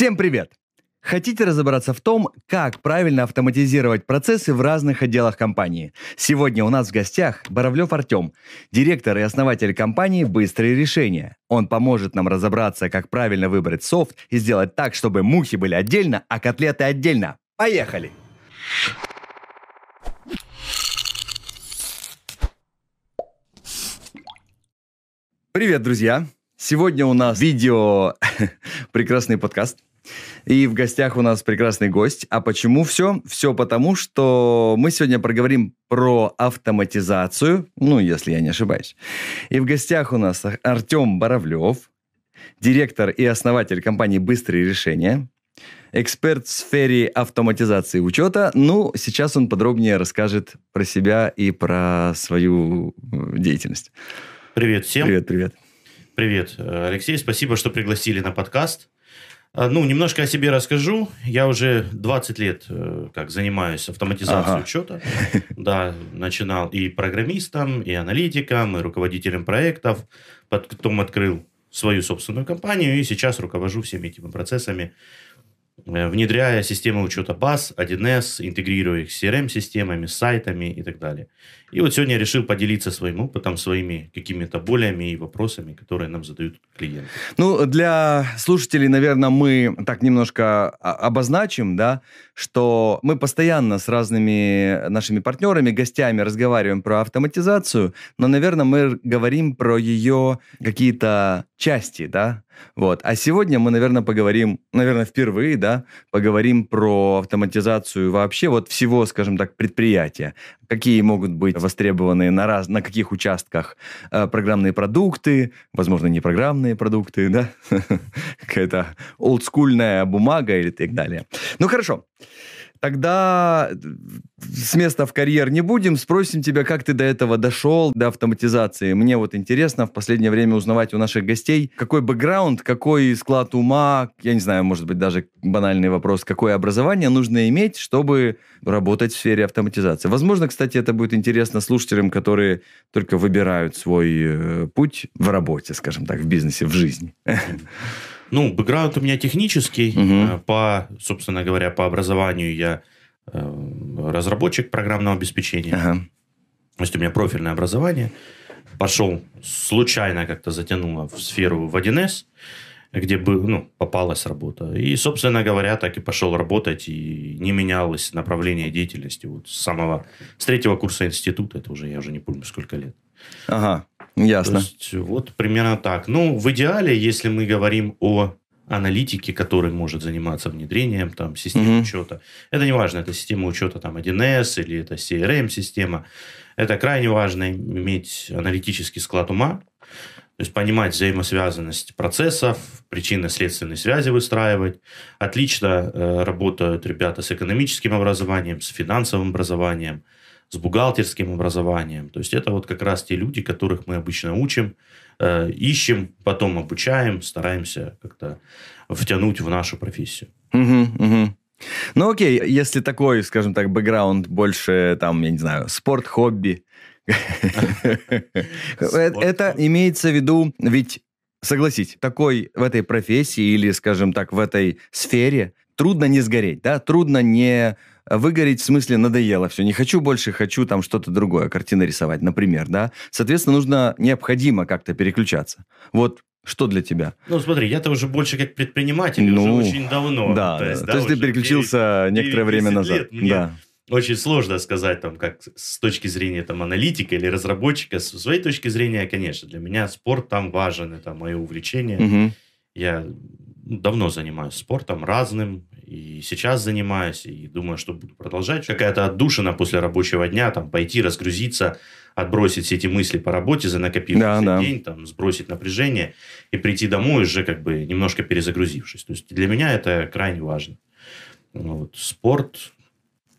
Всем привет! Хотите разобраться в том, как правильно автоматизировать процессы в разных отделах компании? Сегодня у нас в гостях Боровлев Артем, директор и основатель компании «Быстрые решения». Он поможет нам разобраться, как правильно выбрать софт и сделать так, чтобы мухи были отдельно, а котлеты отдельно. Поехали! Привет, друзья! Сегодня у нас видео прекрасный подкаст. И в гостях у нас прекрасный гость. А почему все? Все потому, что мы сегодня проговорим про автоматизацию, ну, если я не ошибаюсь. И в гостях у нас Артем Боровлев, директор и основатель компании «Быстрые решения», эксперт в сфере автоматизации учета. Ну, сейчас он подробнее расскажет про себя и про свою э, деятельность. Привет всем. Привет, привет. Привет, Алексей. Спасибо, что пригласили на подкаст. А, ну, немножко о себе расскажу. Я уже 20 лет э, как занимаюсь автоматизацией ага. учета. Да, начинал и программистом, и аналитиком, и руководителем проектов. Потом открыл свою собственную компанию и сейчас руковожу всеми этими процессами внедряя системы учета баз, 1С, интегрируя их с CRM-системами, с сайтами и так далее. И вот сегодня я решил поделиться своим опытом, своими какими-то болями и вопросами, которые нам задают клиенты. Ну, для слушателей, наверное, мы так немножко обозначим, да, что мы постоянно с разными нашими партнерами, гостями разговариваем про автоматизацию, но, наверное, мы говорим про ее какие-то части, да, вот. А сегодня мы, наверное, поговорим, наверное, впервые, да, поговорим про автоматизацию вообще вот всего, скажем так, предприятия. Какие могут быть востребованы на, раз, на каких участках э, программные продукты, возможно, не программные продукты, да, какая-то олдскульная бумага или так далее. Ну, хорошо. Тогда э, с места в карьер не будем, спросим тебя, как ты до этого дошел, до автоматизации. Мне вот интересно в последнее время узнавать у наших гостей, какой бэкграунд, какой склад ума, я не знаю, может быть, даже банальный вопрос, какое образование нужно иметь, чтобы работать в сфере автоматизации. Возможно, кстати, это будет интересно слушателям, которые только выбирают свой э, путь в работе, скажем так, в бизнесе, в жизни. Ну, бэкграунд у меня технический. Угу. По, собственно говоря, по образованию я э, разработчик программного обеспечения. Ага. То есть у меня профильное образование. Пошел случайно как-то затянуло в сферу в 1С, где бы, ну, попалась работа. И, собственно говоря, так и пошел работать, и не менялось направление деятельности. Вот с самого, с третьего курса института, это уже, я уже не помню, сколько лет. Ага. Ясно. То есть, вот примерно так. Ну, в идеале, если мы говорим о аналитике, который может заниматься внедрением там, системы угу. учета. Это не важно, это система учета там 1С или это CRM-система. Это крайне важно иметь аналитический склад ума, то есть понимать взаимосвязанность процессов, причинно-следственные связи выстраивать. Отлично э, работают ребята с экономическим образованием, с финансовым образованием, с бухгалтерским образованием. То есть это вот как раз те люди, которых мы обычно учим, э, ищем, потом обучаем, стараемся как-то втянуть в нашу профессию. Угу, угу. Ну окей, если такой, скажем так, бэкграунд больше, там, я не знаю, спорт, хобби, это имеется в виду, ведь согласись, такой в этой профессии или, скажем так, в этой сфере трудно не сгореть, да, трудно не выгореть в смысле надоело все, не хочу больше, хочу там что-то другое, картины рисовать, например, да. Соответственно, нужно, необходимо как-то переключаться. Вот что для тебя? Ну, смотри, я-то уже больше как предприниматель, ну, уже очень давно. Да, то есть, да, то есть ты переключился некоторое время назад. Лет да. Очень сложно сказать, там, как с точки зрения там, аналитика или разработчика. С своей точки зрения, конечно, для меня спорт там важен, это мое увлечение. Угу. Я давно занимаюсь спортом разным, и сейчас занимаюсь, и думаю, что буду продолжать. Какая-то отдушина после рабочего дня, там, пойти разгрузиться, отбросить все эти мысли по работе за накопившийся да, да. день, там, сбросить напряжение и прийти домой уже как бы немножко перезагрузившись. То есть для меня это крайне важно. Вот. Спорт,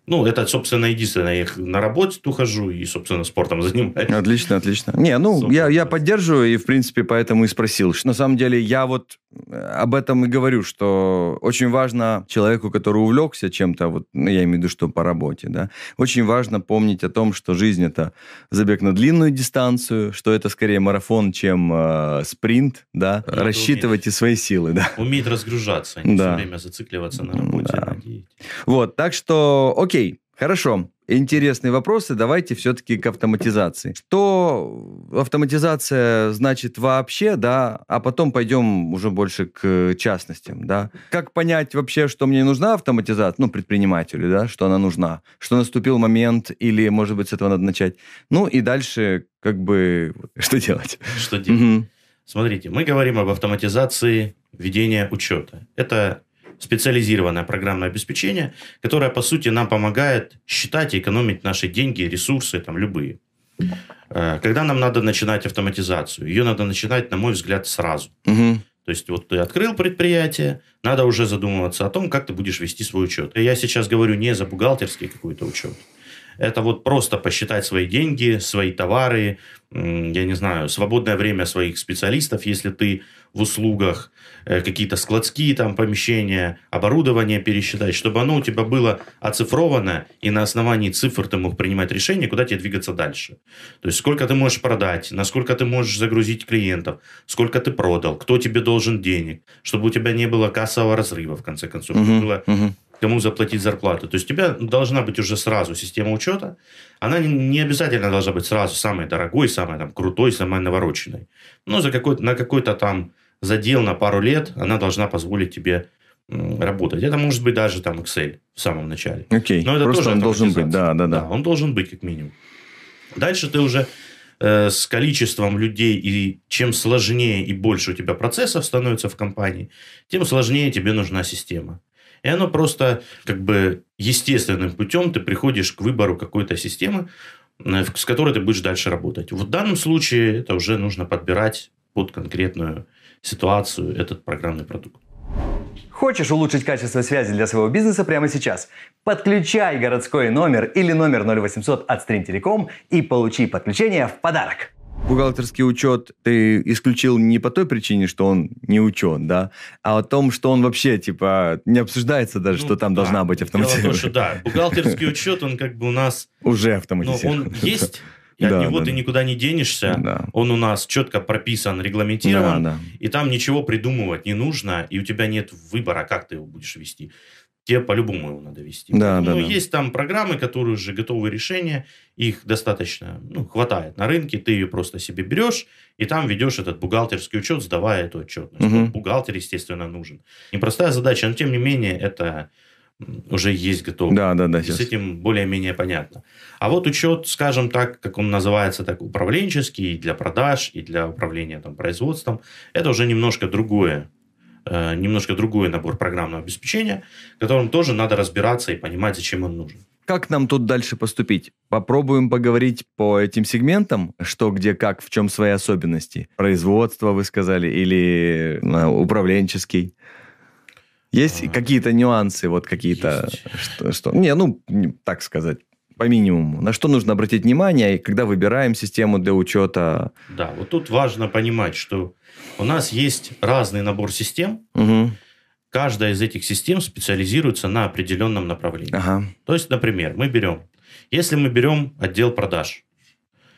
Ну, это, собственно, единственное. Я на работе ухожу и, собственно, спортом занимаюсь. Отлично, отлично. Не, ну, я, я поддерживаю и, в принципе, поэтому и спросил. На самом деле, я вот э, об этом и говорю, что очень важно человеку, который увлекся чем-то, вот, ну, я имею в виду, что по работе, да, очень важно помнить о том, что жизнь – это забег на длинную дистанцию, что это скорее марафон, чем э, спринт, да, Надо рассчитывайте уметь, свои силы, да. Уметь разгружаться, не да. все время зацикливаться на работе. Да. Вот, так что, окей, Окей, хорошо. Интересные вопросы. Давайте все-таки к автоматизации. Что автоматизация значит вообще, да, а потом пойдем уже больше к частностям, да. Как понять вообще, что мне нужна автоматизация, ну, предпринимателю, да, что она нужна, что наступил момент или, может быть, с этого надо начать. Ну, и дальше как бы что делать? Что делать? Угу. Смотрите, мы говорим об автоматизации ведения учета. Это специализированное программное обеспечение, которое, по сути, нам помогает считать и экономить наши деньги, ресурсы, там, любые. Э, когда нам надо начинать автоматизацию? Ее надо начинать, на мой взгляд, сразу. Угу. То есть, вот ты открыл предприятие, надо уже задумываться о том, как ты будешь вести свой учет. Я сейчас говорю не за бухгалтерский какой-то учет. Это вот просто посчитать свои деньги, свои товары, я не знаю, свободное время своих специалистов, если ты в услугах, э, какие-то складские там помещения, оборудование пересчитать, чтобы оно у тебя было оцифровано, и на основании цифр ты мог принимать решение, куда тебе двигаться дальше. То есть, сколько ты можешь продать, насколько ты можешь загрузить клиентов, сколько ты продал, кто тебе должен денег, чтобы у тебя не было кассового разрыва, в конце концов, uh-huh, было uh-huh кому заплатить зарплату. То есть у тебя должна быть уже сразу система учета. Она не обязательно должна быть сразу самой дорогой, самой там, крутой, самой навороченной. Но за какой на какой-то там задел на пару лет она должна позволить тебе работать. Это может быть даже там Excel в самом начале. Окей. Но это Просто тоже он должен быть, да, да, да. Да, он должен быть как минимум. Дальше ты уже э, с количеством людей и чем сложнее и больше у тебя процессов становится в компании, тем сложнее тебе нужна система. И оно просто как бы естественным путем ты приходишь к выбору какой-то системы, э, с которой ты будешь дальше работать. Вот в данном случае это уже нужно подбирать под конкретную ситуацию этот программный продукт. Хочешь улучшить качество связи для своего бизнеса прямо сейчас? Подключай городской номер или номер 0800 от Stream и получи подключение в подарок бухгалтерский учет ты исключил не по той причине, что он не учет, да, а о том, что он вообще, типа, не обсуждается даже, ну, что там да. должна быть автоматизирована. Дело да, бухгалтерский учет, он как бы у нас... Уже автоматизирован. Ну, он есть, и от да, него да, ты да. никуда не денешься. Да. Он у нас четко прописан, регламентирован, да, да. и там ничего придумывать не нужно, и у тебя нет выбора, как ты его будешь вести тебе по-любому его надо вести. Да, Но да, есть да. там программы, которые уже готовые решения, их достаточно, ну, хватает на рынке, ты ее просто себе берешь, и там ведешь этот бухгалтерский учет, сдавая эту отчетность. Угу. Бухгалтер, естественно, нужен. Непростая задача, но тем не менее это уже есть готово. Да, да, да. И с этим более-менее понятно. А вот учет, скажем так, как он называется, так управленческий, и для продаж, и для управления там, производством, это уже немножко другое Э, немножко другой набор программного обеспечения, которым тоже надо разбираться и понимать, зачем он нужен. Как нам тут дальше поступить? Попробуем поговорить по этим сегментам, что, где, как, в чем свои особенности. Производство, вы сказали, или э, управленческий. Есть а, какие-то нюансы, вот какие-то, что, что... Не, ну, так сказать, по минимуму. На что нужно обратить внимание, когда выбираем систему для учета? Да, вот тут важно понимать, что у нас есть разный набор систем. Угу. Каждая из этих систем специализируется на определенном направлении. Ага. То есть, например, мы берем, если мы берем отдел продаж,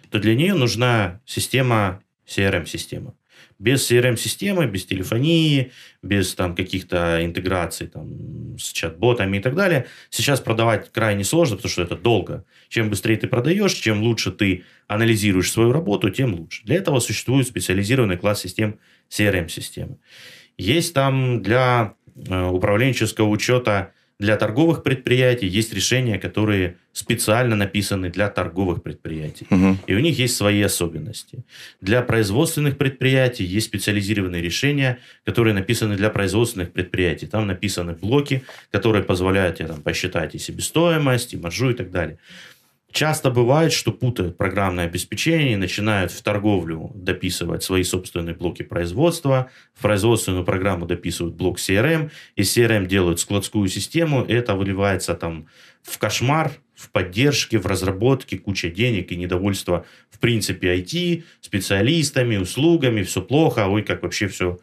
то для нее нужна система CRM-система. Без CRM-системы, без телефонии, без там каких-то интеграций там, с чат-ботами и так далее, сейчас продавать крайне сложно, потому что это долго. Чем быстрее ты продаешь, чем лучше ты анализируешь свою работу, тем лучше. Для этого существует специализированный класс систем CRM-системы. Есть там для э, управленческого учета для торговых предприятий есть решения, которые специально написаны для торговых предприятий. Угу. И у них есть свои особенности. Для производственных предприятий есть специализированные решения, которые написаны для производственных предприятий. Там написаны блоки, которые позволяют тебе там, посчитать и себестоимость, и маржу и так далее. Часто бывает, что путают программное обеспечение и начинают в торговлю дописывать свои собственные блоки производства, в производственную программу дописывают блок CRM, и CRM делают складскую систему, и это выливается там в кошмар, в поддержке, в разработке, куча денег и недовольство в принципе IT, специалистами, услугами, все плохо, ой, как вообще все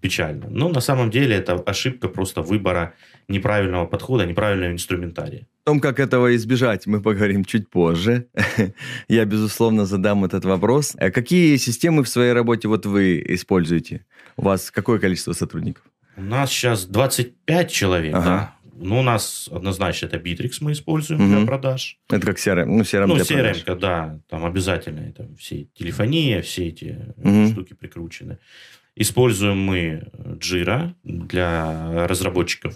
печально. Но на самом деле это ошибка просто выбора неправильного подхода, неправильного инструментария. О том, как этого избежать, мы поговорим чуть позже. Я, безусловно, задам этот вопрос. А какие системы в своей работе вот вы используете? У вас какое количество сотрудников? У нас сейчас 25 человек, ага. да. Ну, у нас однозначно это Bittrex мы используем угу. для продаж. Это как CRM, ну, CRM ну, для CRM, продаж. да, там обязательно это все телефония, все эти угу. штуки прикручены. Используем мы Jira для разработчиков.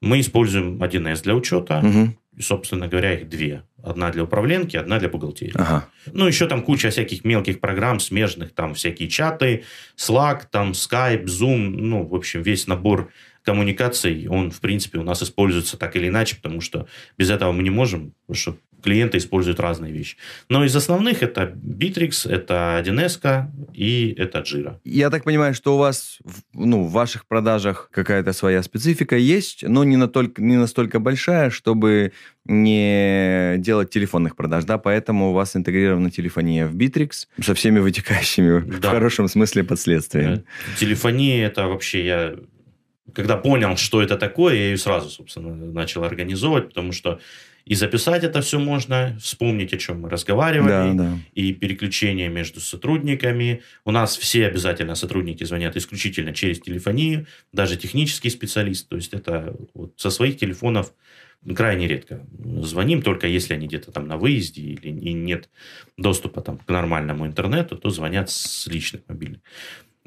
Мы используем 1С для учета. Угу. И, собственно говоря, их две. Одна для управленки, одна для бухгалтерии. Ага. Ну, еще там куча всяких мелких программ, смежных, там всякие чаты, Slack, там Skype, Zoom, ну, в общем, весь набор коммуникаций, он, в принципе, у нас используется так или иначе, потому что без этого мы не можем, потому что клиенты используют разные вещи. Но из основных это Bittrex, это 1С и это Jira. Я так понимаю, что у вас ну, в ваших продажах какая-то своя специфика есть, но не, настолько, не настолько большая, чтобы не делать телефонных продаж, да, поэтому у вас интегрирована телефония в Bittrex со всеми вытекающими да. в хорошем смысле последствиями. Телефония это вообще я когда понял, что это такое, я ее сразу, собственно, начал организовывать, потому что и записать это все можно, вспомнить, о чем мы разговаривали, да, да. и переключение между сотрудниками. У нас все обязательно сотрудники звонят исключительно через телефонию, даже технический специалист. То есть это вот со своих телефонов крайне редко. Звоним только если они где-то там на выезде или и нет доступа там, к нормальному интернету, то звонят с личных мобильных.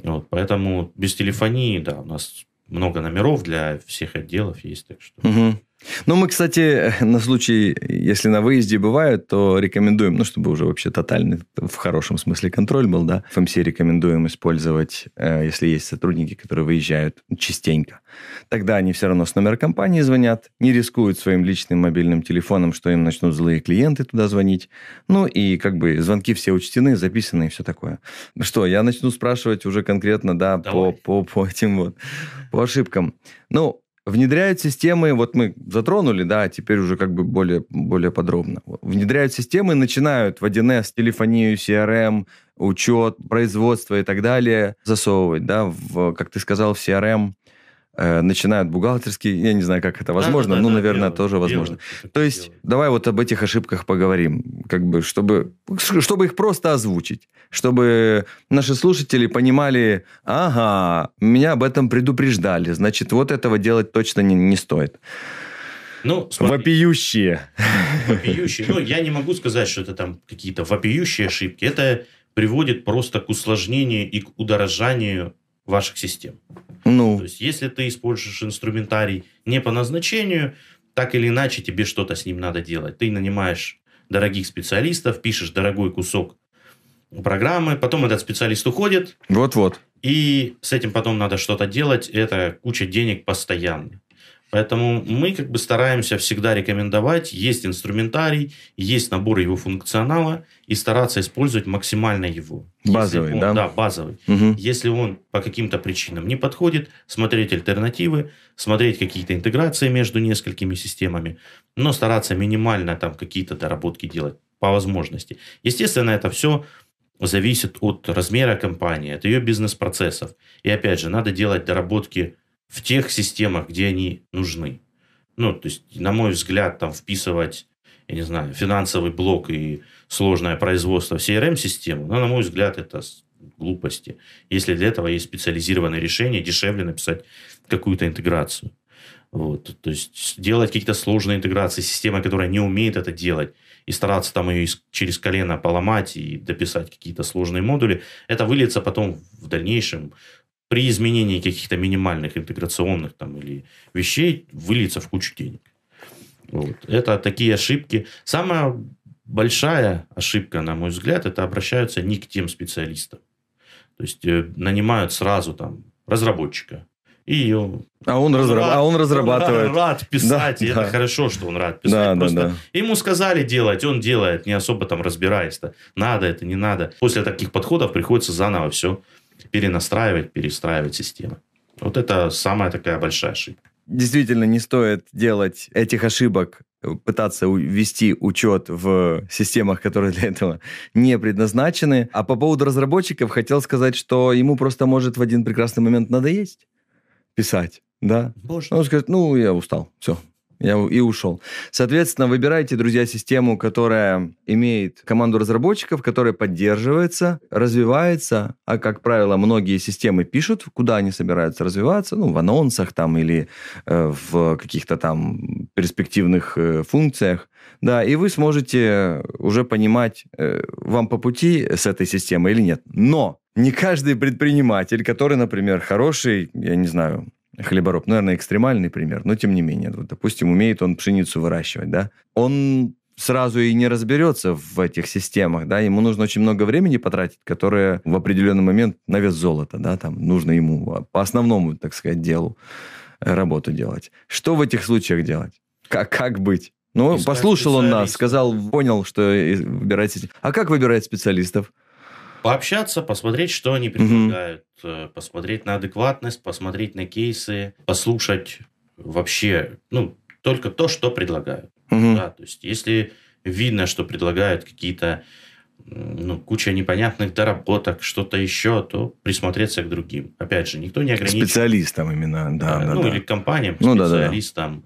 Вот, поэтому без телефонии, да, у нас много номеров для всех отделов есть, так что... Угу. Ну, мы, кстати, на случай, если на выезде бывают, то рекомендуем, ну, чтобы уже вообще тотальный, в хорошем смысле контроль был, да, МС рекомендуем использовать, э, если есть сотрудники, которые выезжают частенько. Тогда они все равно с номера компании звонят, не рискуют своим личным мобильным телефоном, что им начнут злые клиенты туда звонить. Ну, и как бы звонки все учтены, записаны и все такое. Что, я начну спрашивать уже конкретно, да, по, по, по этим вот, по ошибкам. Ну, Внедряют системы, вот мы затронули, да, теперь уже как бы более, более подробно. Внедряют системы, начинают в 1С телефонию, CRM, учет, производство и так далее засовывать, да, в, как ты сказал, в CRM начинают бухгалтерский, я не знаю, как это возможно, да, да, но, да, наверное, делают, тоже возможно. Делают, То есть, делают. давай вот об этих ошибках поговорим, как бы, чтобы, чтобы их просто озвучить, чтобы наши слушатели понимали, ага, меня об этом предупреждали, значит, вот этого делать точно не, не стоит. Ну, смотри, вопиющие. Вопиющие. Ну, я не могу сказать, что это там какие-то вопиющие ошибки. Это приводит просто к усложнению и к удорожанию ваших систем. Ну. То есть, если ты используешь инструментарий не по назначению, так или иначе тебе что-то с ним надо делать. Ты нанимаешь дорогих специалистов, пишешь дорогой кусок программы, потом этот специалист уходит. Вот-вот. И с этим потом надо что-то делать. Это куча денег постоянно. Поэтому мы как бы стараемся всегда рекомендовать, есть инструментарий, есть набор его функционала, и стараться использовать максимально его. Базовый, он, да? Да, базовый. Угу. Если он по каким-то причинам не подходит, смотреть альтернативы, смотреть какие-то интеграции между несколькими системами, но стараться минимально там какие-то доработки делать по возможности. Естественно, это все зависит от размера компании, от ее бизнес-процессов. И опять же, надо делать доработки в тех системах, где они нужны. Ну, то есть, на мой взгляд, там вписывать, я не знаю, финансовый блок и сложное производство в CRM-систему, но, на мой взгляд, это глупости. Если для этого есть специализированное решение, дешевле написать какую-то интеграцию. Вот. То есть делать какие-то сложные интеграции, система, которая не умеет это делать, и стараться там ее через колено поломать и дописать какие-то сложные модули, это выльется потом в дальнейшем при изменении каких-то минимальных интеграционных там, или вещей выльется в кучу денег. Вот. Это такие ошибки. Самая большая ошибка, на мой взгляд, это обращаются не к тем специалистам. То есть э, нанимают сразу там разработчика И он, а он, разраб... рад, а он разрабатывает. Он рад писать, Да, и это да. хорошо, что он рад писать. Да, да, Просто да. ему сказали делать, он делает, не особо там разбираясь-то. Надо это, не надо. После таких подходов приходится заново все перенастраивать, перестраивать систему. Вот это самая такая большая ошибка. Действительно, не стоит делать этих ошибок, пытаться у- вести учет в системах, которые для этого не предназначены. А по поводу разработчиков хотел сказать, что ему просто может в один прекрасный момент надоесть писать, да? Боже. Он скажет, ну, я устал, все, я и ушел. Соответственно, выбирайте, друзья, систему, которая имеет команду разработчиков, которая поддерживается, развивается, а, как правило, многие системы пишут, куда они собираются развиваться, ну, в анонсах там или э, в каких-то там перспективных э, функциях, да, и вы сможете уже понимать, э, вам по пути с этой системой или нет. Но не каждый предприниматель, который, например, хороший, я не знаю, хлебороб, наверное, экстремальный пример, но тем не менее, вот, допустим, умеет он пшеницу выращивать, да, он сразу и не разберется в этих системах, да, ему нужно очень много времени потратить, которое в определенный момент на вес золота, да, там нужно ему по основному, так сказать, делу э, работу делать. Что в этих случаях делать? Как, как быть? Ну, Искать послушал он нас, сказал, понял, что и- выбирать. А как выбирать специалистов? Пообщаться, посмотреть, что они предлагают, э, посмотреть на адекватность, посмотреть на кейсы, послушать вообще, ну, только то, что предлагают. Мгм. Да, то есть, если видно, что предлагают какие-то ну, куча непонятных доработок, что-то еще, то присмотреться к другим. Опять же, никто не ограничивает. специалистам именно, да, э, да, ну, да. или к компаниям, Ну, да, да, да. специалистам.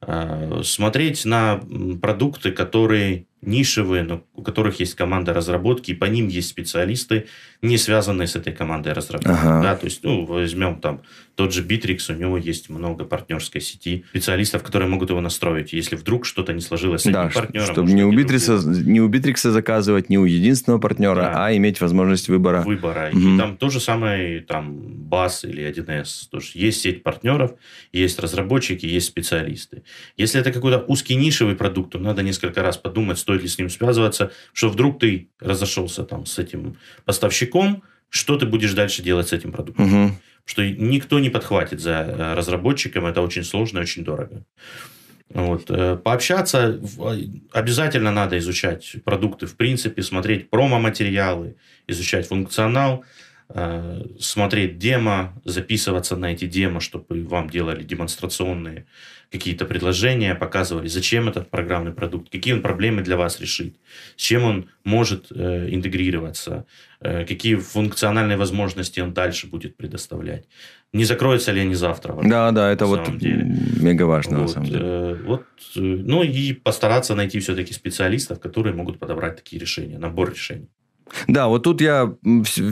Э, Смотреть на продукты, которые нишевые, но у которых есть команда разработки, и по ним есть специалисты, не связанные с этой командой разработки. Ага. Да, то есть, ну, возьмем там тот же Bittrex, у него есть много партнерской сети специалистов, которые могут его настроить. Если вдруг что-то не сложилось с Да, этим партнером, чтобы не у, Битрикса, не у Битрикса заказывать, не у единственного партнера, Да. а иметь возможность выбора. выбора. Мгм. И там то же самое, там, БАС или 1С. Тоже есть сеть партнеров, есть разработчики, есть специалисты. Если это какой-то узкий нишевый продукт, то надо несколько раз подумать, стоит ли с ним связываться, что вдруг ты разошелся там с этим поставщиком, что ты будешь дальше делать с этим продуктом. Мгм. Что никто не подхватит за э, разработчиком, это очень сложно и очень дорого. Вот. э, Пообщаться в- обязательно надо изучать продукты, в принципе, смотреть промо-материалы, изучать функционал, смотреть демо, записываться на эти демо, чтобы вам делали демонстрационные какие-то предложения, показывали, зачем этот программный продукт, какие он проблемы для вас решит, с чем он может э, интегрироваться, э, какие функциональные возможности он дальше будет предоставлять. Не закроются ли они завтра? вообще, Да, да, это на вот деле. мега важно, на Вот, самом деле. э, вот, э, ну и постараться найти все-таки специалистов, которые могут подобрать такие решения, набор решений. Да, вот тут я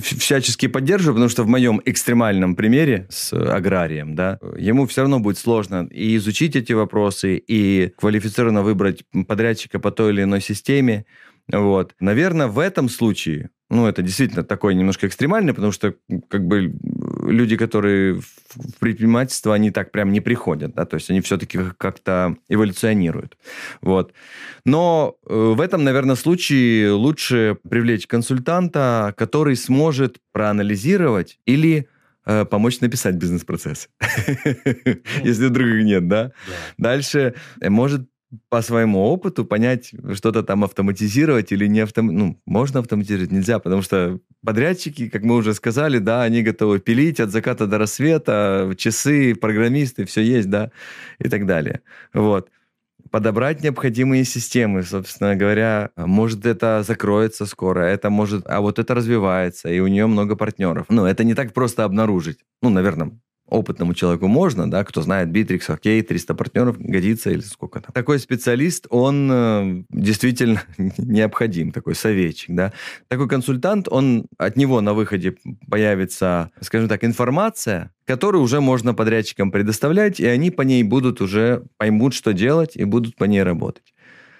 всячески поддерживаю, потому что в моем экстремальном примере с э, аграрием, да, ему все равно будет сложно и изучить эти вопросы, и квалифицированно выбрать подрядчика по той или иной системе. Вот. Наверное, в этом случае, ну, это действительно такой немножко экстремальный, потому что, как бы, люди, которые в предпринимательство, они так прям не приходят, да, то есть они все-таки как-то эволюционируют. Вот. Но э, в этом, наверное, случае лучше привлечь консультанта, который сможет проанализировать или э, помочь написать бизнес-процесс. Если вдруг их нет, да? Да. Дальше э, может по своему опыту понять, что-то там автоматизировать или не автом... Ну, можно автоматизировать, нельзя, потому что подрядчики, как мы уже сказали, да, они готовы пилить от заката до рассвета, часы, программисты, все есть, да, и так далее. Вот. Подобрать необходимые системы, собственно говоря, может это закроется скоро, это может, а вот это развивается, и у нее много партнеров. Ну, это не так просто обнаружить. Ну, наверное, опытному человеку можно, да, кто знает Bittrex, окей, 300 партнеров годится или сколько там. Такой специалист, он э, действительно необходим, такой советчик, да. Такой консультант, он, от него на выходе появится, скажем так, информация, которую уже можно подрядчикам предоставлять, и они по ней будут уже, поймут, что делать, и будут по ней работать.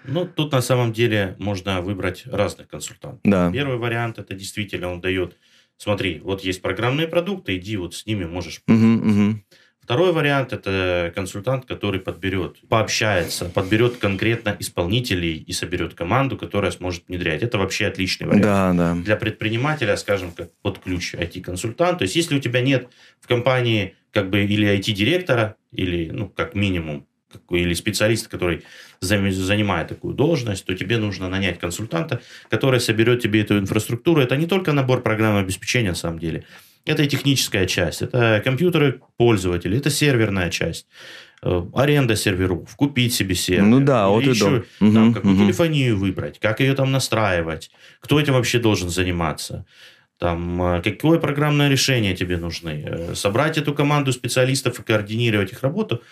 Ну, тут на самом деле можно выбрать разных консультантов. Да. Первый вариант, это действительно он дает, смотри, вот есть программные продукты, иди вот с ними можешь Мгм, мгм. Второй вариант – это консультант, который подберет, пообщается, подберет конкретно исполнителей и соберет команду, которая сможет внедрять. Это вообще отличный вариант. Да, да. Для предпринимателя, скажем, как под ключ IT-консультант. То есть, если у тебя нет в компании как бы или IT-директора, или, ну, как минимум, или специалист, который занимает такую должность, то тебе нужно нанять консультанта, который соберет тебе эту инфраструктуру. Это не только набор программного обеспечения, на самом деле. Это и техническая часть, это компьютеры пользователей, это серверная часть э, аренда серверов, купить себе сервер. Ну да, вот и еще, там, Угу, какую угу. телефонию выбрать, как ее там настраивать, кто этим вообще должен заниматься. Там, э, какое программное решение тебе нужны. Э, Собрать эту команду специалистов и координировать их работу.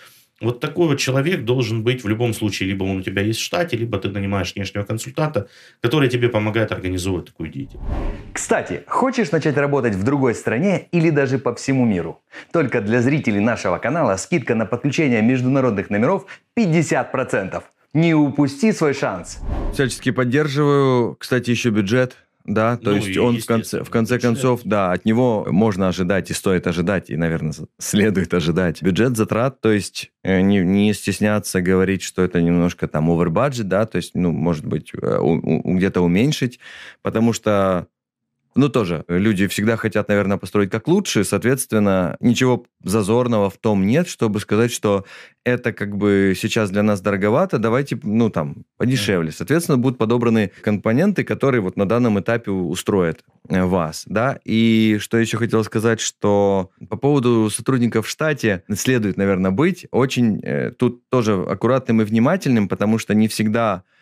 Вот такой вот человек должен быть в любом случае. Либо он у тебя есть в штате, либо ты нанимаешь внешнего консультанта, который тебе помогает организовывать такую деятельность. Кстати, хочешь начать работать в другой стране или даже по всему миру? Только для зрителей нашего канала скидка на подключение международных номеров 50%. Не упусти свой шанс. Всячески поддерживаю. Кстати, еще бюджет. Да, то Ну, есть он в конце, в конце бюджет. концов, да, от него можно ожидать и стоит ожидать, и, наверное, следует ожидать. Бюджет затрат, то есть э, не, не стесняться говорить, что это немножко там over budget, да, то есть, ну, может быть, э, где-то уменьшить, потому что ну, тоже, люди всегда хотят, наверное, построить как лучше, соответственно, ничего зазорного в том нет, чтобы сказать, что это как бы сейчас для нас дороговато, давайте, ну, там, подешевле. Соответственно, будут подобраны компоненты, которые вот на данном этапе устроят э, вас, да. И что еще хотел сказать, что по поводу сотрудников в штате следует, наверное, быть очень э, тут тоже аккуратным и внимательным, потому что не всегда э,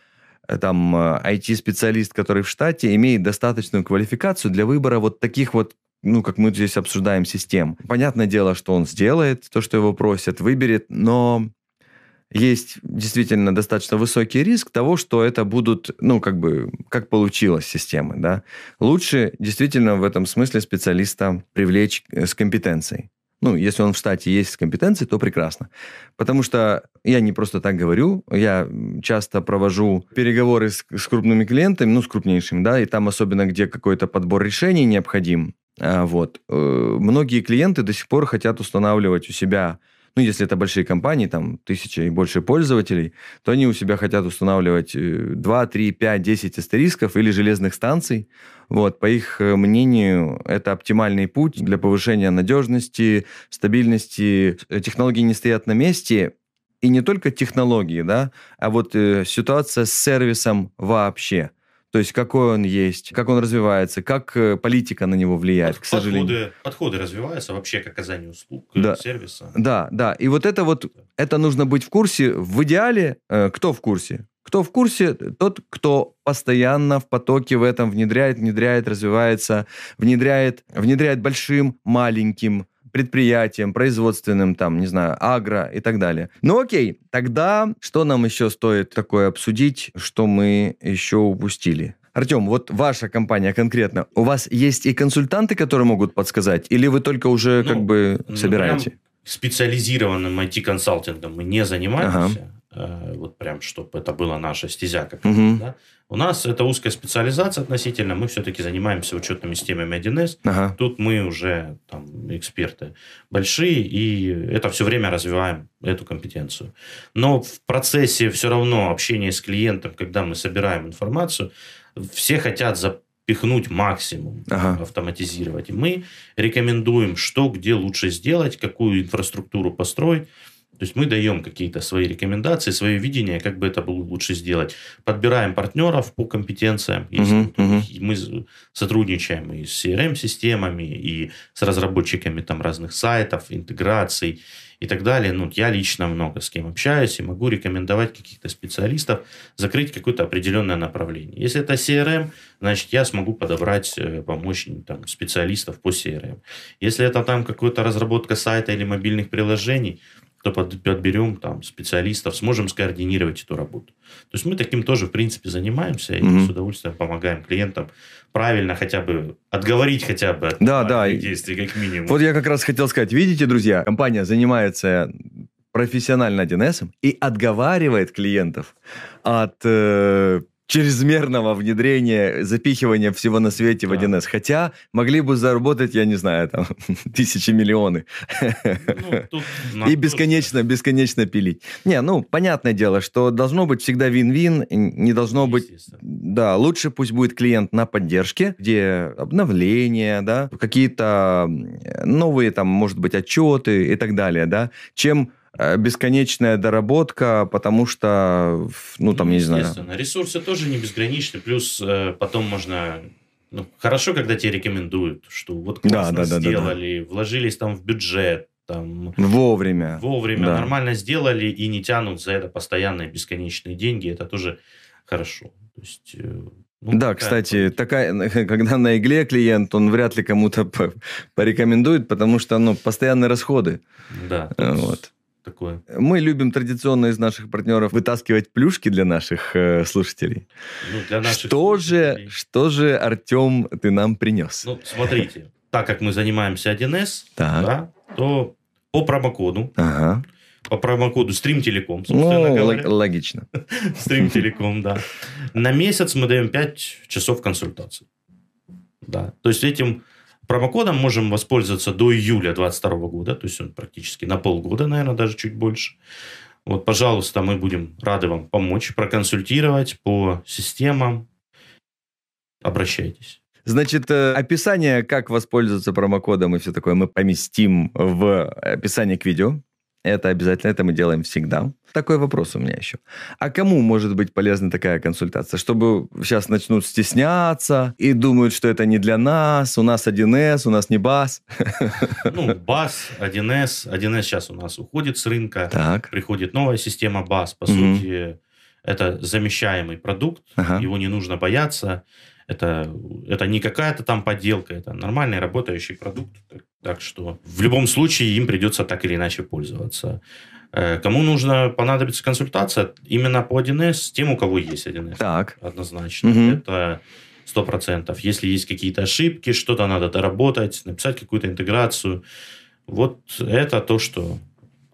там э, IT-специалист, который в штате, имеет достаточную квалификацию для выбора вот таких вот ну, как мы здесь обсуждаем, систем. Понятное дело, что он сделает то, что его просят, выберет, но есть действительно достаточно высокий риск того, что это будут, ну, как бы, как получилось системы, да. Лучше действительно в этом смысле специалиста привлечь э, с компетенцией. Ну, если он в штате есть с компетенцией, то прекрасно. Потому что я не просто так говорю, я часто провожу переговоры с, с крупными клиентами, ну, с крупнейшими, да, и там особенно, где какой-то подбор решений необходим, а, вот, э, многие клиенты до сих пор хотят устанавливать у себя ну, если это большие компании, там, тысяча и больше пользователей, то они у себя хотят устанавливать 2, 3, 5, 10 астерисков или железных станций. Вот, по их э, мнению, это оптимальный путь для повышения надежности, стабильности. Технологии не стоят на месте, и не только технологии, да, а вот э, ситуация с сервисом вообще. То есть какой он есть, как он развивается, как э, политика на него влияет, к сожалению. Подходы, подходы развиваются вообще к оказанию услуг, э, Да. сервиса. Да, да. И вот это вот, это нужно быть в курсе. В идеале, э, кто в курсе? Кто в курсе? Тот, кто постоянно в потоке в этом внедряет, внедряет, развивается, внедряет, внедряет большим, маленьким предприятиям, производственным, там, не знаю, агро и так далее. Ну окей, тогда что нам еще стоит такое обсудить, что мы еще упустили? Артем, вот ваша компания конкретно, у вас есть и консультанты, которые могут подсказать, или вы только уже Ну, как бы Ну, собираете? прям специализированным IT-консалтингом мы не занимаемся. Э, Вот прям, чтобы это была наша стезя какая-то. Мгм. да. У нас это узкая специализация относительно. Мы все-таки занимаемся учетными системами 1С. Ага. Тут мы уже там эксперты большие, и это все время развиваем эту компетенцию. Но в процессе все равно общения с клиентом, когда мы собираем информацию, все хотят запихнуть максимум, Ага. автоматизировать. И мы рекомендуем, что где лучше сделать, какую инфраструктуру построить. То есть мы даем какие-то свои рекомендации, свое видение, как бы это было лучше сделать. Подбираем партнеров по компетенциям. Если мгм. и мы сотрудничаем и с CRM-системами, и с разработчиками там разных сайтов, интеграций и так далее. Ну, я лично много с кем общаюсь и могу рекомендовать каких-то специалистов закрыть какое-то определенное направление. Если это CRM, значит, я смогу подобрать, э, помочь там, специалистов по CRM. Если это там какая-то разработка сайта или мобильных приложений, подберем там специалистов, сможем скоординировать эту работу. То есть мы таким тоже, в принципе, занимаемся и Мгм. с удовольствием помогаем клиентам правильно хотя бы отговорить хотя бы от Да, да. действий, как минимум. Вот я как раз хотел сказать, видите, друзья, компания занимается профессионально 1С и отговаривает клиентов от э, чрезмерного внедрения, запихивания всего на свете да. в 1С. Хотя могли бы заработать, я не знаю, там, тысячи миллионы. Ну, И бесконечно, бесконечно пилить. Не, ну, понятное дело, что должно быть всегда вин-вин, не должно быть... Да, лучше пусть будет клиент на поддержке, где обновления, да, какие-то новые, там, может быть, отчеты и так далее, да, чем бесконечная доработка, потому что, ну, там, ну, не знаю. Ресурсы тоже не безграничны, плюс э, потом можно... Ну, хорошо, когда тебе рекомендуют, что вот классно да, да, сделали, да, да, да. вложились там в бюджет, там... Вовремя. Вовремя, да. нормально сделали и не тянут за это постоянные бесконечные деньги, это тоже хорошо. То есть... Э, ну, да, кстати, такая, когда на игле клиент, он вряд ли кому-то порекомендует, потому что ну, постоянные расходы. Да. Вот такое? Мы любим традиционно из наших партнеров вытаскивать плюшки для наших э, слушателей. Ну, для наших что слушателей. же, что же, Артем, ты нам принес? Ну, смотрите, так как мы занимаемся 1С, да, то по промокоду, ага. по промокоду Stream Telecom, ну, говоря. логично. Telecom, да. На месяц мы даем 5 часов консультаций. Да. То есть этим Промокодом можем воспользоваться до июля 2022 года, то есть он практически на полгода, наверное, даже чуть больше. Вот, пожалуйста, мы будем рады вам помочь, проконсультировать по системам. Обращайтесь. Значит, э, описание, как воспользоваться промокодом и все такое, мы поместим в описание к видео. Это обязательно, это мы делаем всегда. Такой вопрос у меня еще. А кому может быть полезна такая консультация? Чтобы сейчас начнут стесняться и думают, что это не для нас, у нас 1С, у нас не БАС. Ну, БАС, 1С. 1С сейчас у нас уходит с рынка. Так. Приходит новая система БАС. По угу. сути, это замещаемый продукт, ага. его не нужно бояться. Это, это не какая-то там подделка, это нормальный работающий продукт. Так что в любом случае им придется так или иначе пользоваться. Э, кому нужно понадобится консультация? Именно по 1С, тем, у кого есть 1С. Так. Однозначно. Угу. Это сто процентов. Если есть какие-то ошибки, что-то надо доработать, написать какую-то интеграцию. Вот это то, что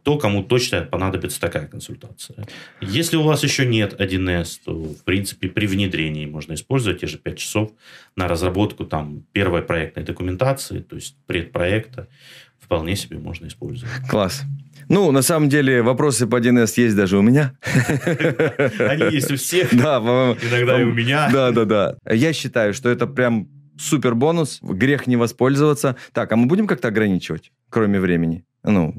то, кому точно понадобится такая консультация. Если у вас еще нет 1С, то, в принципе, при внедрении можно использовать те же 5 часов на разработку там, первой проектной документации, то есть предпроекта. Вполне себе можно использовать. Класс. Ну, на самом деле, вопросы по 1С есть даже у меня. Они есть у всех. Да, иногда и у меня. Да, да, да. Я считаю, что это прям супер бонус. Грех не воспользоваться. Так, а мы будем как-то ограничивать, кроме времени? Ну,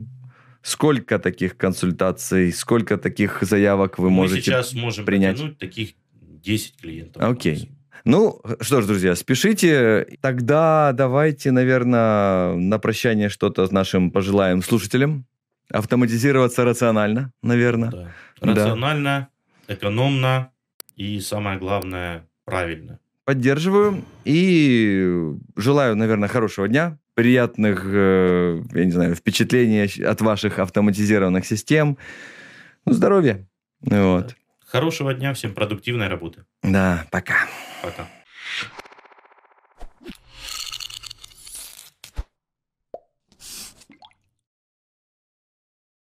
Сколько таких консультаций, сколько таких заявок вы Мы можете сейчас можем принять? потянуть таких 10 клиентов. Окей. Ну, что ж, друзья, спешите. Тогда давайте, наверное, на прощание что-то с нашим пожелаем слушателям. Автоматизироваться рационально, наверное. Да. Рационально, да. экономно и, самое главное, правильно. Поддерживаю и желаю, наверное, хорошего дня приятных, э, я не знаю, впечатлений от ваших автоматизированных систем. Ну, здоровья. Вот. Хорошего дня, всем продуктивной работы. Да, пока. Пока.